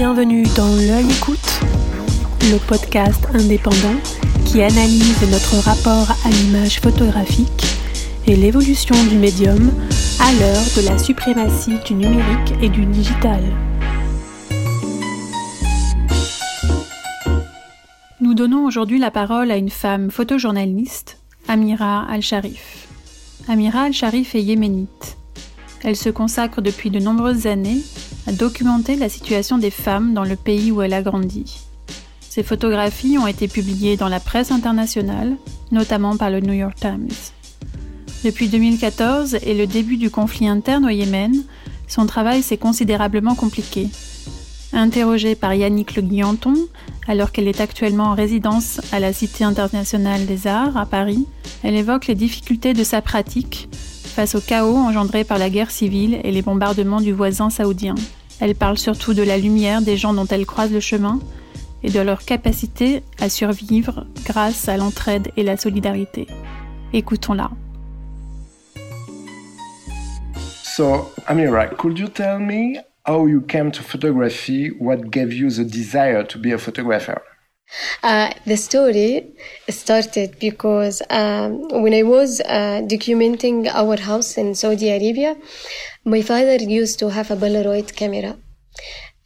Bienvenue dans L'œil écoute, le podcast indépendant qui analyse notre rapport à l'image photographique et l'évolution du médium à l'heure de la suprématie du numérique et du digital. Nous donnons aujourd'hui la parole à une femme photojournaliste, Amira Al-Sharif. Amira Al-Sharif est yéménite. Elle se consacre depuis de nombreuses années à documenter la situation des femmes dans le pays où elle a grandi. Ses photographies ont été publiées dans la presse internationale, notamment par le New York Times. Depuis 2014 et le début du conflit interne au Yémen, son travail s'est considérablement compliqué. Interrogée par Yannick Le Guillanton, alors qu'elle est actuellement en résidence à la Cité internationale des arts à Paris, elle évoque les difficultés de sa pratique face au chaos engendré par la guerre civile et les bombardements du voisin saoudien. Elle parle surtout de la lumière des gens dont elle croise le chemin et de leur capacité à survivre grâce à l'entraide et la solidarité. Écoutons-la. So, Amira, could you tell me how you came to photography? What gave you the desire to be a photographer? Uh, the story started because um, when I was uh, documenting our house in Saudi Arabia, my father used to have a Polaroid camera.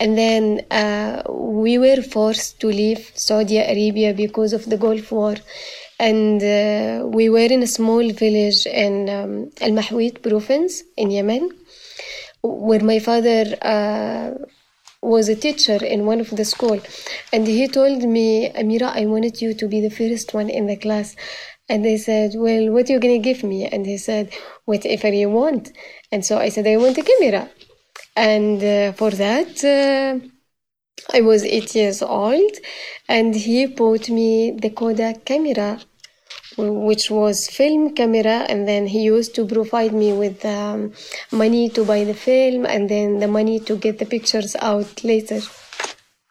And then uh, we were forced to leave Saudi Arabia because of the Gulf War. And uh, we were in a small village in um, Al Mahwit province in Yemen, where my father uh, was a teacher in one of the school and he told me amira i wanted you to be the first one in the class. And I said well what are you gonna give me? And he said whatever you want. And so i said i want a camera. And uh, for that uh, i was eight years old and he bought me the kodak camera which was film camera and then he used to provide me with um, money to buy the film and then the money to get the pictures out later.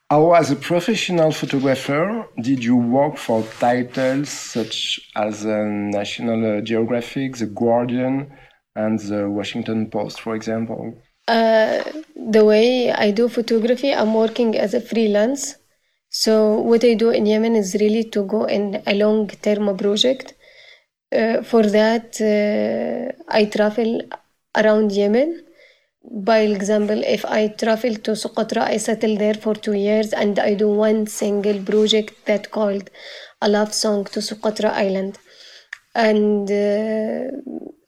How as a professional photographer did you work for titles such as uh, national geographic the guardian and the washington post for example? Uh, the way i do photography i'm working as a freelance so what I do in Yemen is really to go in a long-term project. Uh, for that, uh, I travel around Yemen. By example, if I travel to Socotra, I settle there for two years and I do one single project that called a love song to Socotra Island. And uh,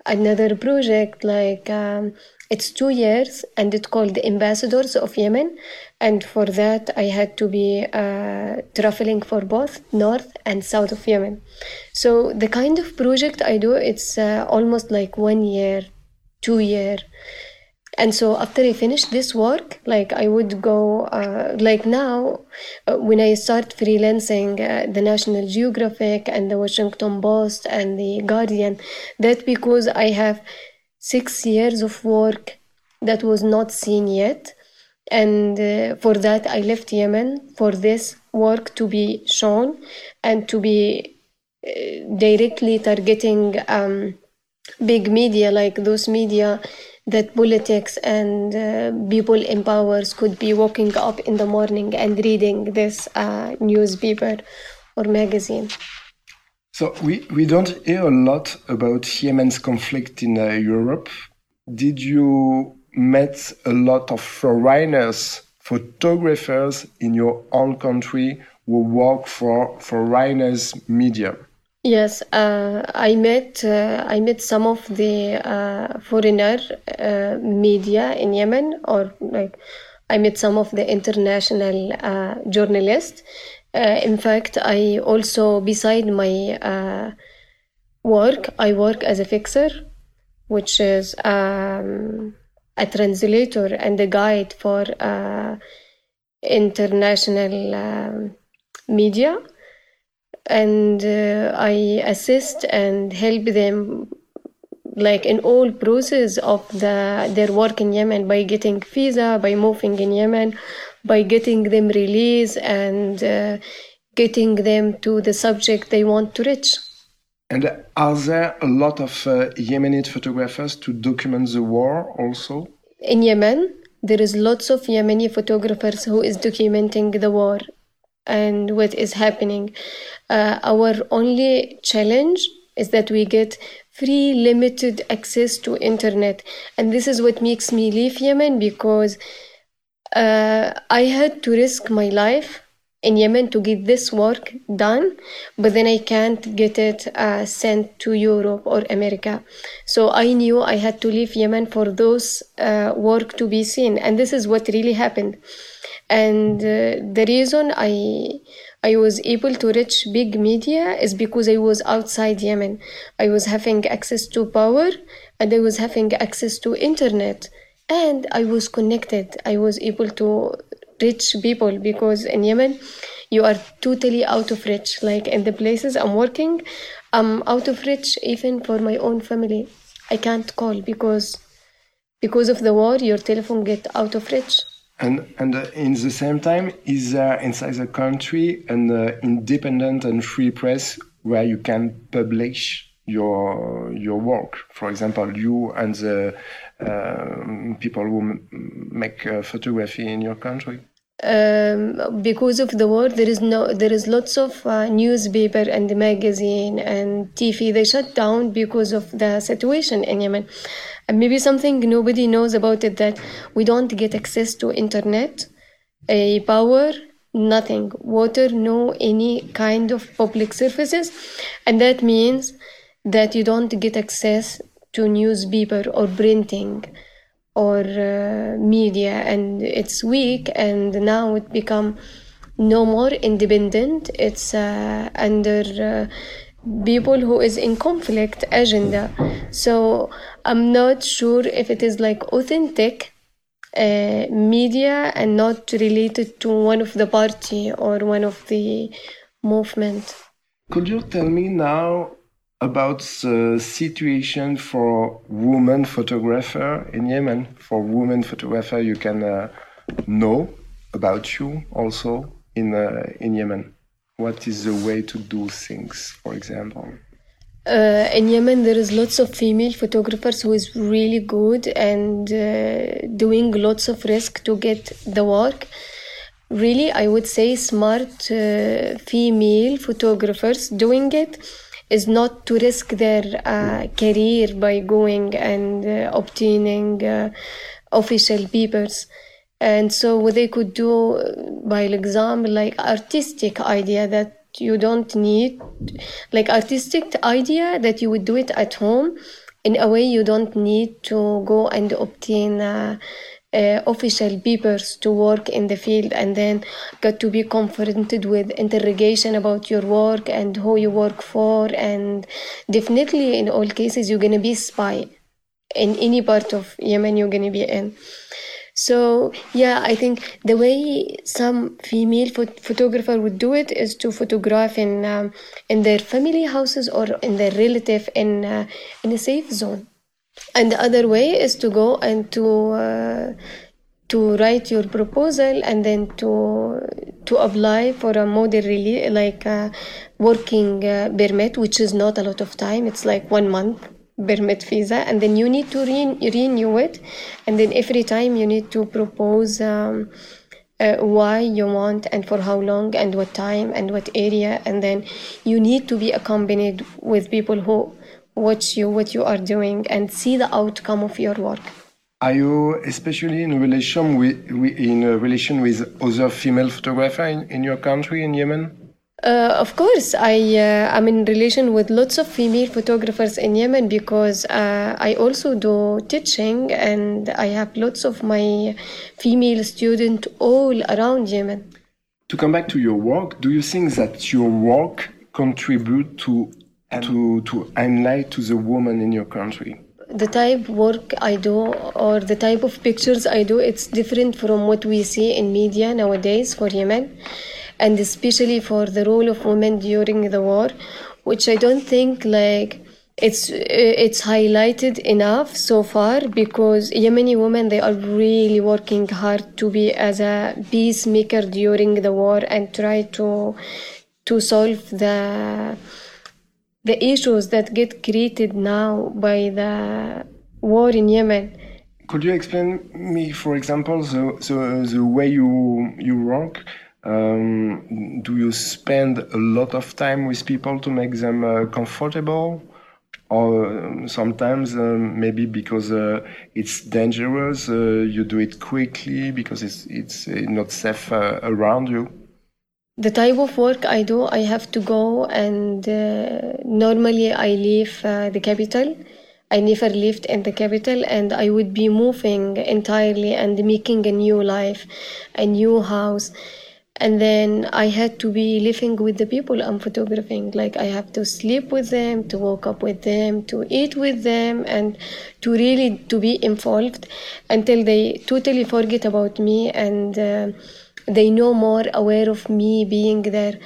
another project like um, it's two years and it's called the Ambassadors of Yemen and for that I had to be uh, traveling for both north and south of Yemen. So the kind of project I do, it's uh, almost like one year, two year. And so after I finish this work, like I would go, uh, like now, uh, when I start freelancing uh, the National Geographic and the Washington Post and the Guardian, that because I have six years of work that was not seen yet and uh, for that i left yemen for this work to be shown and to be uh, directly targeting um, big media like those media that politics and uh, people in powers could be waking up in the morning and reading this uh, newspaper or magazine. So we, we don't hear a lot about yemen's conflict in uh, europe. Did you met a lot of foreigners, photographers in your own country who work for foreigners media. Yes, uh, I met uh, I met some of the uh, foreigner uh, media in Yemen, or like I met some of the international uh, journalists. Uh, in fact, I also beside my work, I work as a fixer, which is um, a translator and a guide for uh, international um, media. And uh, i assist and help them like in all process of the their work in yemen by getting visa by moving in yemen by getting them release and uh, getting them to the subject they want to reach and are there a lot of uh, Yemenite photographers to document the war also? In Yemen, there is lots of Yemeni photographers who is documenting the war and what is happening. Uh, our only challenge is that we get free limited access to internet and this is what makes me leave yemen because uh, i had to risk my life in yemen to get this work done but then i can't get it uh, sent to europe or america so i knew i had to leave yemen for those uh, work to be seen and this is what really happened and uh, the reason i I was able to reach big media is because I was outside Yemen. I was having access to power and I was having access to internet and I was connected. I was able to reach people because in Yemen you are totally out of reach. Like in the places I'm working, I'm out of reach even for my own family. I can't call because because of the war your telephone get out of reach. And and uh, in the same time, is there inside the country an uh, independent and free press where you can publish your your work? For example, you and the uh, people who make uh, photography in your country. Um, because of the war, there is no, there is lots of uh, newspaper and magazine and TV. They shut down because of the situation in Yemen. And maybe something nobody knows about it that we don't get access to internet, a power, nothing, water, no any kind of public services, and that means that you don't get access to newspaper or printing or uh, media and it's weak and now it become no more independent. It's uh, under uh, people who is in conflict agenda. So i'm not sure if it is like authentic uh, media and not related to one of the party or one of the movement. Could you tell me now about the situation for women photographer in yemen. For women photographer you can uh, know about you also in uh, in yemen. What is the way to do things for example? Uh, in Yemen, there is lots of female photographers who is really good and uh, doing lots of risk to get the work. Really, I would say smart uh, female photographers doing it is not to risk their uh, career by going and uh, obtaining uh, official papers. And so what they could do by example like artistic idea that you don't need like artistic idea that you would do it at home. In a way you don't need to go and obtain uh, official papers to work in the field and then got to be confronted with interrogation about your work and who you work for. And definitely in all cases you're gonna be spy in any part of yemen you're gonna be in. So yeah, I think the way some female phot- photographer would do it is to photograph in um, in their family houses or in their relative in uh, in a safe zone, and the other way is to go and to uh, to write your proposal and then to to apply for a model really like a working uh, permit, which is not a lot of time. It's like one month permit visa. And then you need to re- renew it. And then every time you need to propose um, uh, why you want and for how long and what time and what area. And then you need to be accompanied with people who watch you what you are doing and see the outcome of your work. Are you especially in relation with in relation with other female photographers in, in your country in yemen? Uh, of course, I uh, am in relation with lots of female photographers in Yemen because uh, I also do teaching and I have lots of my female students all around Yemen. To come back to your work, do you think that your work contribute to to to highlight to the woman in your country? The type of work I do or the type of pictures I do, it's different from what we see in media nowadays for Yemen and especially for the role of women during the war, which I don't think like it's it's highlighted enough so far because Yemeni women they are really working hard to be as a peacemaker during the war and try to to solve the the issues that get created now by the war in Yemen could you explain me, for example, the, the, the way you, you work? Um, do you spend a lot of time with people to make them uh, comfortable? Or um, sometimes, um, maybe because uh, it's dangerous, uh, you do it quickly because it's, it's uh, not safe uh, around you? The type of work I do, I have to go, and uh, normally I leave the capital I never lived in the capital and I would be moving entirely and making a new life, a new house. And then I had to be living with the people I'm photographing. Like I have to sleep with them, to wake up with them, to eat with them, and to really to be involved until they totally forget about me and uh, they know more aware of me being there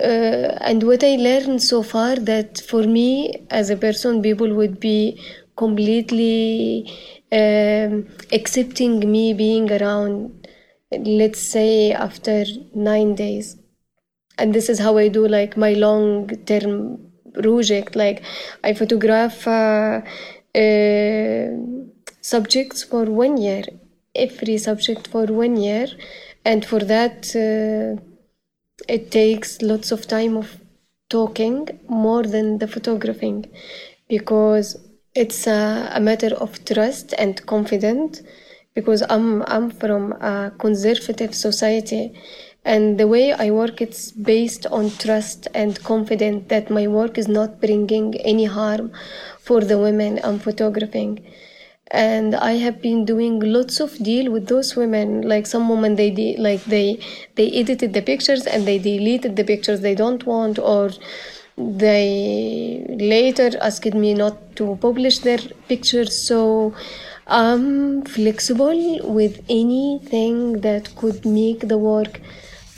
uh, and what I learned so far that for me as a person, people would be completely um, accepting me being around. Let's say after nine days, and this is how I do like my long term project. Like I photograph uh, uh, subjects for one year, every subject for one year, and for that uh, it takes lots of time of talking more than the photographing because it's a, a matter of trust and confidence because I'm I'm from a conservative society and the way I work it's based on trust and confidence that my work is not bringing any harm for the women I'm photographing and i have been doing lots of deal with those women. Like some women they de- like they they edited the pictures and they deleted the pictures they don't want or they later asked me not to publish their pictures. So i'm flexible with anything that could make the work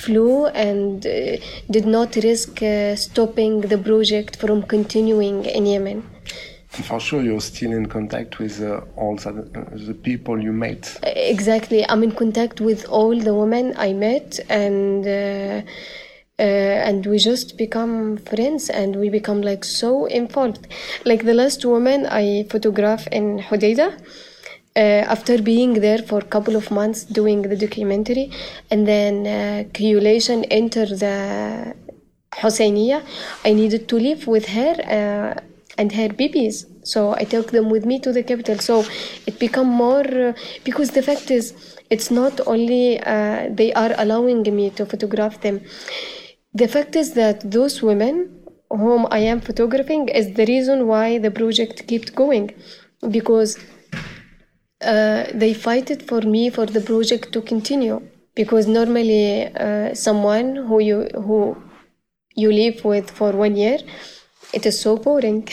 flow and uh, did not risk uh, stopping the project from continuing in yemen for sure you're still in contact with uh, all the, uh, the, people you met. Exactly. I'm in contact with all the women i met and uh, uh, and we just become friends and we become like so involved. Like the last woman i photographed in Hodeida uh, after being there for a couple of months doing the documentary and then uh, Creolation entered the Husseiniya I needed to live with her uh, and her babies so i took them with me to the capital. So it become more uh, because the fact is it's not only uh, they are allowing me to photograph them. The fact is that those women whom i am photographing is the reason why the project kept going because uh, they fighted for me for the project to continue. Because normally uh, someone who you who you live with for one year it is so boring.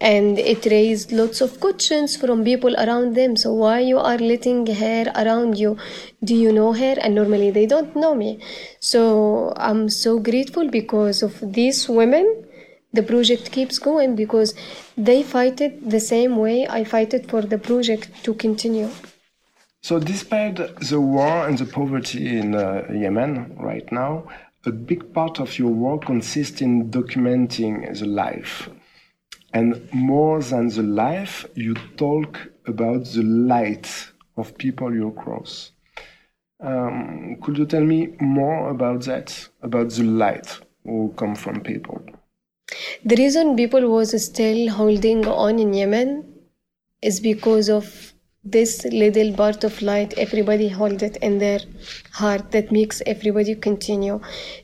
And it raised lots of questions from people around them. So why you are letting her around you? Do you know her and normally they don't know me. So i'm so grateful because of these women. The project keeps going because they fight it the same way i fight it for the project to continue. So despite the war and the poverty in uh, yemen right now a big part of your work consists in documenting the life. And more than the life, you talk about the light of people you cross. Um, could you tell me more about that, about the light who come from people? The reason people was still holding on in Yemen is because of this little part of light everybody hold it in their heart. That makes everybody continue.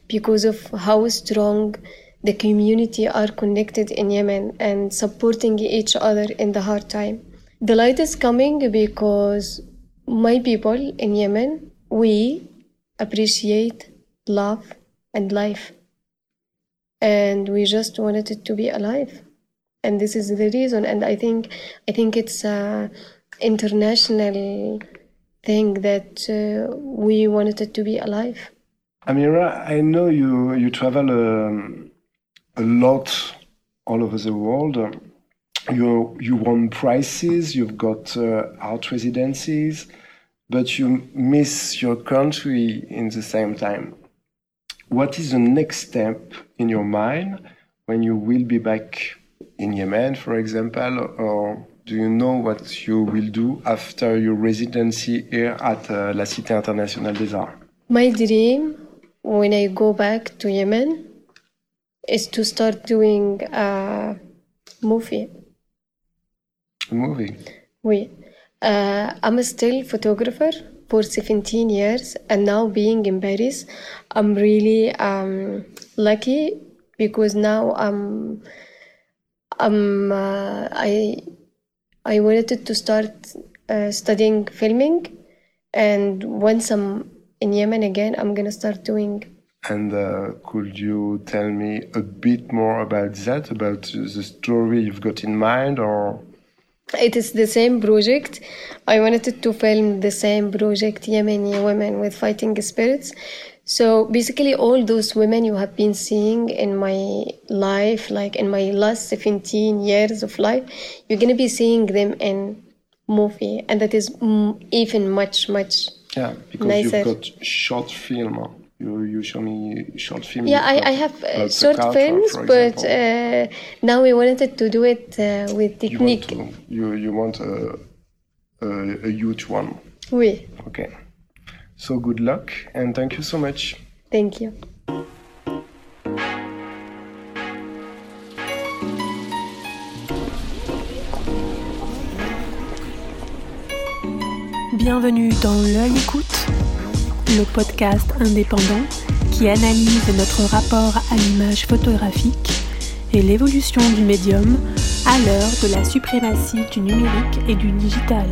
Because of how strong the community are connected in yemen and supporting each other in the hard time. The light is coming because my people in yemen we appreciate love and life. And we just wanted it to be alive. And this is the reason. And i think i think it's uh, international thing that uh, we wanted it to be alive. Amira, I know you you travel um, a lot all over the world. You you won prizes, you've got uh, art residencies, but you miss your country in the same time. What is the next step in your mind when you will be back in Yemen, for example, or do you know what you will do after your residency here at uh, La Cité Internationale des Arts? My dream when I go back to Yemen is to start doing a movie. A movie? Oui. Uh, I'm still photographer for 17 years and now being in Paris, I'm really um, lucky because now I'm I'm uh, I I wanted to start uh, studying filming and once I'm in Yemen again I'm gonna start doing and uh, could you tell me a bit more about that, about the story you've got in mind, or? It is the same project. I wanted to film the same project, Yemeni women with fighting spirits. So basically, all those women you have been seeing in my life, like in my last 17 years of life, you're gonna be seeing them in movie, and that is even much, much yeah, because nicer. you've got short film you you show me short film. Yeah, I, I have uh, short films, but uh, now we wanted to do it uh, with technique. You want, to, you, you want a, a, a huge one. Oui. Okay. So good luck and thank you so much. Thank you. Bienvenue dans l'œil écoute le podcast indépendant qui analyse notre rapport à l'image photographique et l'évolution du médium à l'heure de la suprématie du numérique et du digital.